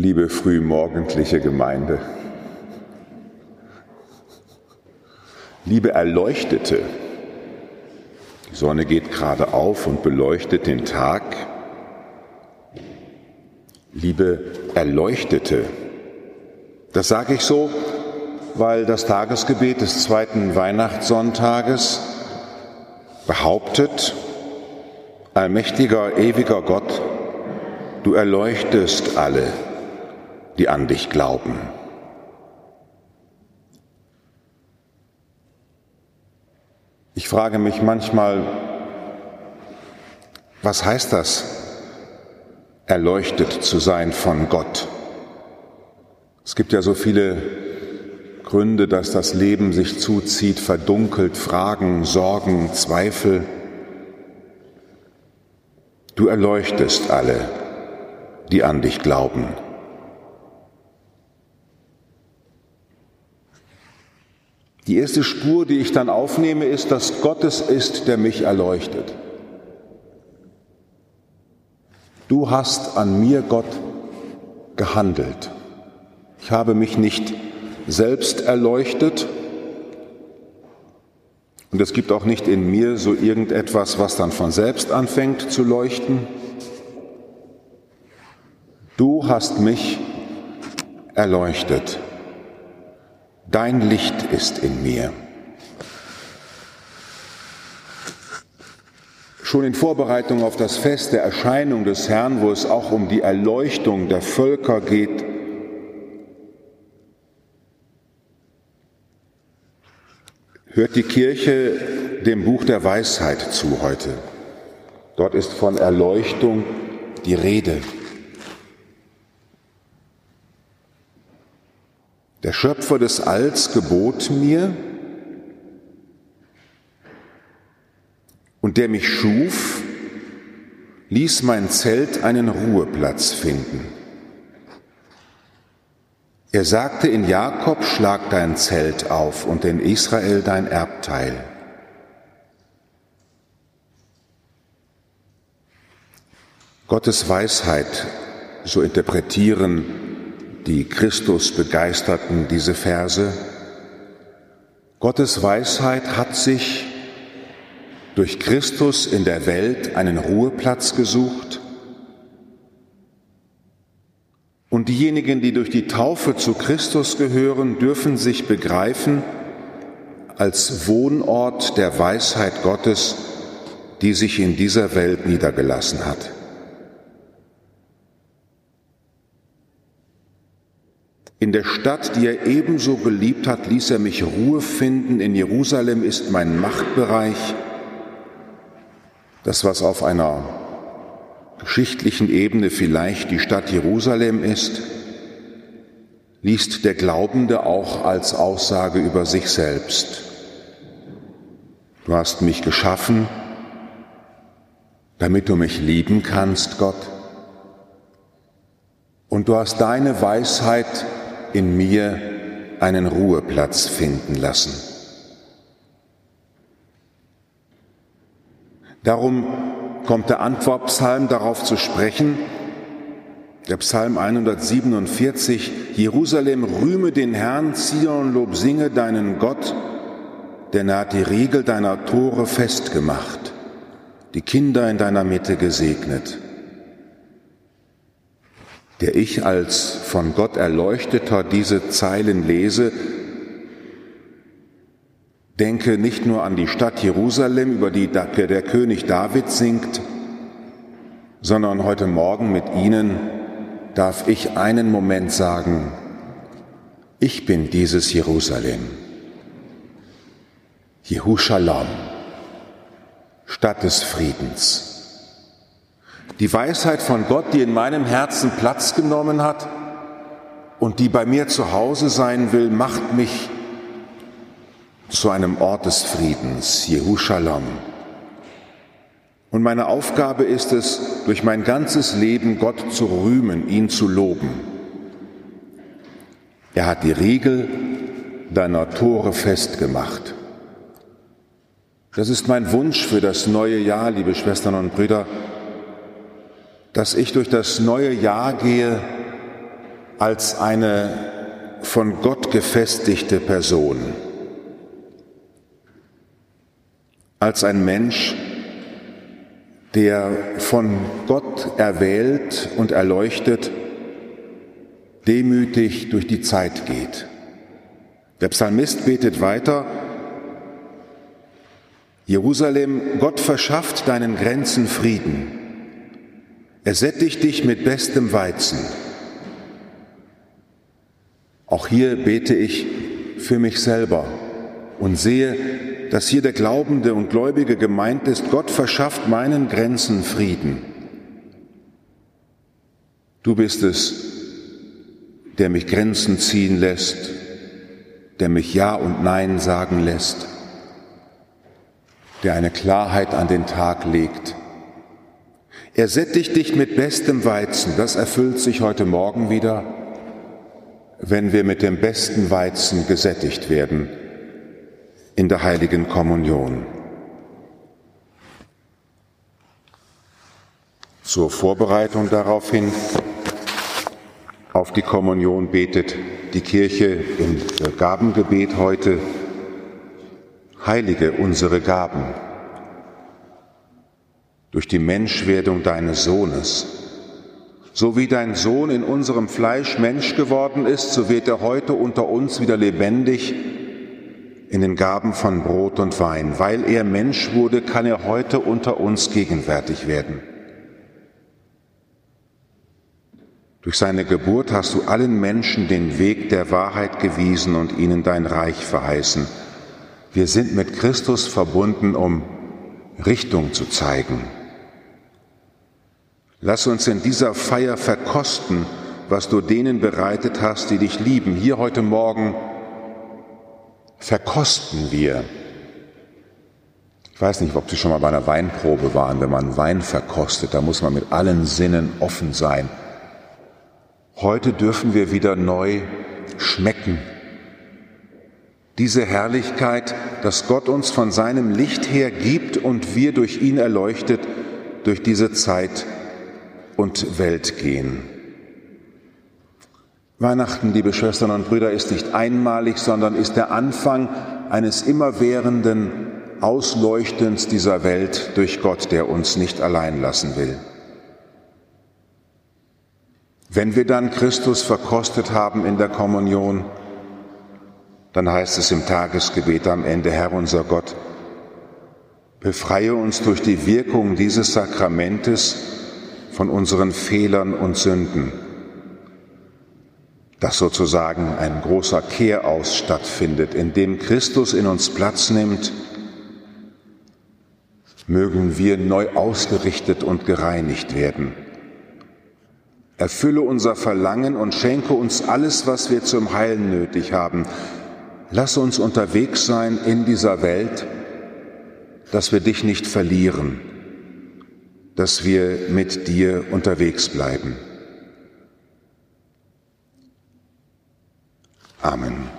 liebe frühmorgendliche Gemeinde, liebe Erleuchtete, die Sonne geht gerade auf und beleuchtet den Tag, liebe Erleuchtete, das sage ich so, weil das Tagesgebet des zweiten Weihnachtssonntages behauptet, allmächtiger, ewiger Gott, du erleuchtest alle, die an dich glauben. Ich frage mich manchmal, was heißt das, erleuchtet zu sein von Gott? Es gibt ja so viele Gründe, dass das Leben sich zuzieht, verdunkelt, Fragen, Sorgen, Zweifel. Du erleuchtest alle, die an dich glauben. Die erste Spur, die ich dann aufnehme, ist, dass Gott es ist, der mich erleuchtet. Du hast an mir, Gott, gehandelt. Ich habe mich nicht selbst erleuchtet und es gibt auch nicht in mir so irgendetwas, was dann von selbst anfängt zu leuchten. Du hast mich erleuchtet. Dein Licht ist in mir. Schon in Vorbereitung auf das Fest der Erscheinung des Herrn, wo es auch um die Erleuchtung der Völker geht, hört die Kirche dem Buch der Weisheit zu heute. Dort ist von Erleuchtung die Rede. Schöpfer des Alls gebot mir, und der mich schuf, ließ mein Zelt einen Ruheplatz finden. Er sagte in Jakob, schlag dein Zelt auf und in Israel dein Erbteil. Gottes Weisheit, so interpretieren die Christusbegeisterten diese Verse. Gottes Weisheit hat sich durch Christus in der Welt einen Ruheplatz gesucht Und diejenigen, die durch die Taufe zu Christus gehören, dürfen sich begreifen als Wohnort der Weisheit Gottes, die sich in dieser Welt niedergelassen hat. In der Stadt, die er ebenso geliebt hat, ließ er mich Ruhe finden. In Jerusalem ist mein Machtbereich. Das, was auf einer geschichtlichen Ebene vielleicht die Stadt Jerusalem ist, liest der Glaubende auch als Aussage über sich selbst. Du hast mich geschaffen, damit du mich lieben kannst, Gott. Und du hast deine Weisheit in mir einen Ruheplatz finden lassen. Darum kommt der Antwortpsalm darauf zu sprechen, der Psalm 147, Jerusalem rühme den Herrn, Zion Lob singe deinen Gott, denn er hat die Riegel deiner Tore festgemacht, die Kinder in deiner Mitte gesegnet. Der ich als von Gott erleuchteter diese Zeilen lese, denke nicht nur an die Stadt Jerusalem, über die der König David singt, sondern heute Morgen mit Ihnen darf ich einen Moment sagen, ich bin dieses Jerusalem. Jehushalom, Stadt des Friedens. Die Weisheit von Gott, die in meinem Herzen Platz genommen hat und die bei mir zu Hause sein will, macht mich zu einem Ort des Friedens, Jehushalom. Und meine Aufgabe ist es, durch mein ganzes Leben Gott zu rühmen, ihn zu loben. Er hat die Riegel deiner Tore festgemacht. Das ist mein Wunsch für das neue Jahr, liebe Schwestern und Brüder, dass ich durch das neue Jahr gehe als eine von Gott gefestigte Person, als ein Mensch, der von Gott erwählt und erleuchtet, demütig durch die Zeit geht. Der Psalmist betet weiter, Jerusalem, Gott verschafft deinen Grenzen Frieden. Er sättigt dich mit bestem Weizen. Auch hier bete ich für mich selber und sehe, dass hier der Glaubende und Gläubige gemeint ist, Gott verschafft meinen Grenzen Frieden. Du bist es, der mich Grenzen ziehen lässt, der mich Ja und Nein sagen lässt, der eine Klarheit an den Tag legt. Er sättigt dich mit bestem Weizen, das erfüllt sich heute Morgen wieder, wenn wir mit dem besten Weizen gesättigt werden in der heiligen Kommunion. Zur Vorbereitung daraufhin auf die Kommunion betet die Kirche im Gabengebet heute, heilige unsere Gaben durch die Menschwerdung deines Sohnes. So wie dein Sohn in unserem Fleisch Mensch geworden ist, so wird er heute unter uns wieder lebendig in den Gaben von Brot und Wein. Weil er Mensch wurde, kann er heute unter uns gegenwärtig werden. Durch seine Geburt hast du allen Menschen den Weg der Wahrheit gewiesen und ihnen dein Reich verheißen. Wir sind mit Christus verbunden, um Richtung zu zeigen. Lass uns in dieser Feier verkosten, was du denen bereitet hast, die dich lieben. Hier heute Morgen verkosten wir. Ich weiß nicht, ob Sie schon mal bei einer Weinprobe waren, wenn man Wein verkostet, da muss man mit allen Sinnen offen sein. Heute dürfen wir wieder neu schmecken. Diese Herrlichkeit, dass Gott uns von seinem Licht her gibt und wir durch ihn erleuchtet durch diese Zeit und Welt gehen. Weihnachten, liebe Schwestern und Brüder, ist nicht einmalig, sondern ist der Anfang eines immerwährenden Ausleuchtens dieser Welt durch Gott, der uns nicht allein lassen will. Wenn wir dann Christus verkostet haben in der Kommunion, dann heißt es im Tagesgebet am Ende, Herr unser Gott, befreie uns durch die Wirkung dieses Sakramentes von unseren Fehlern und Sünden, dass sozusagen ein großer Kehraus stattfindet, in dem Christus in uns Platz nimmt, mögen wir neu ausgerichtet und gereinigt werden. Erfülle unser Verlangen und schenke uns alles, was wir zum Heilen nötig haben. Lass uns unterwegs sein in dieser Welt, dass wir dich nicht verlieren, dass wir mit dir unterwegs bleiben. Amen.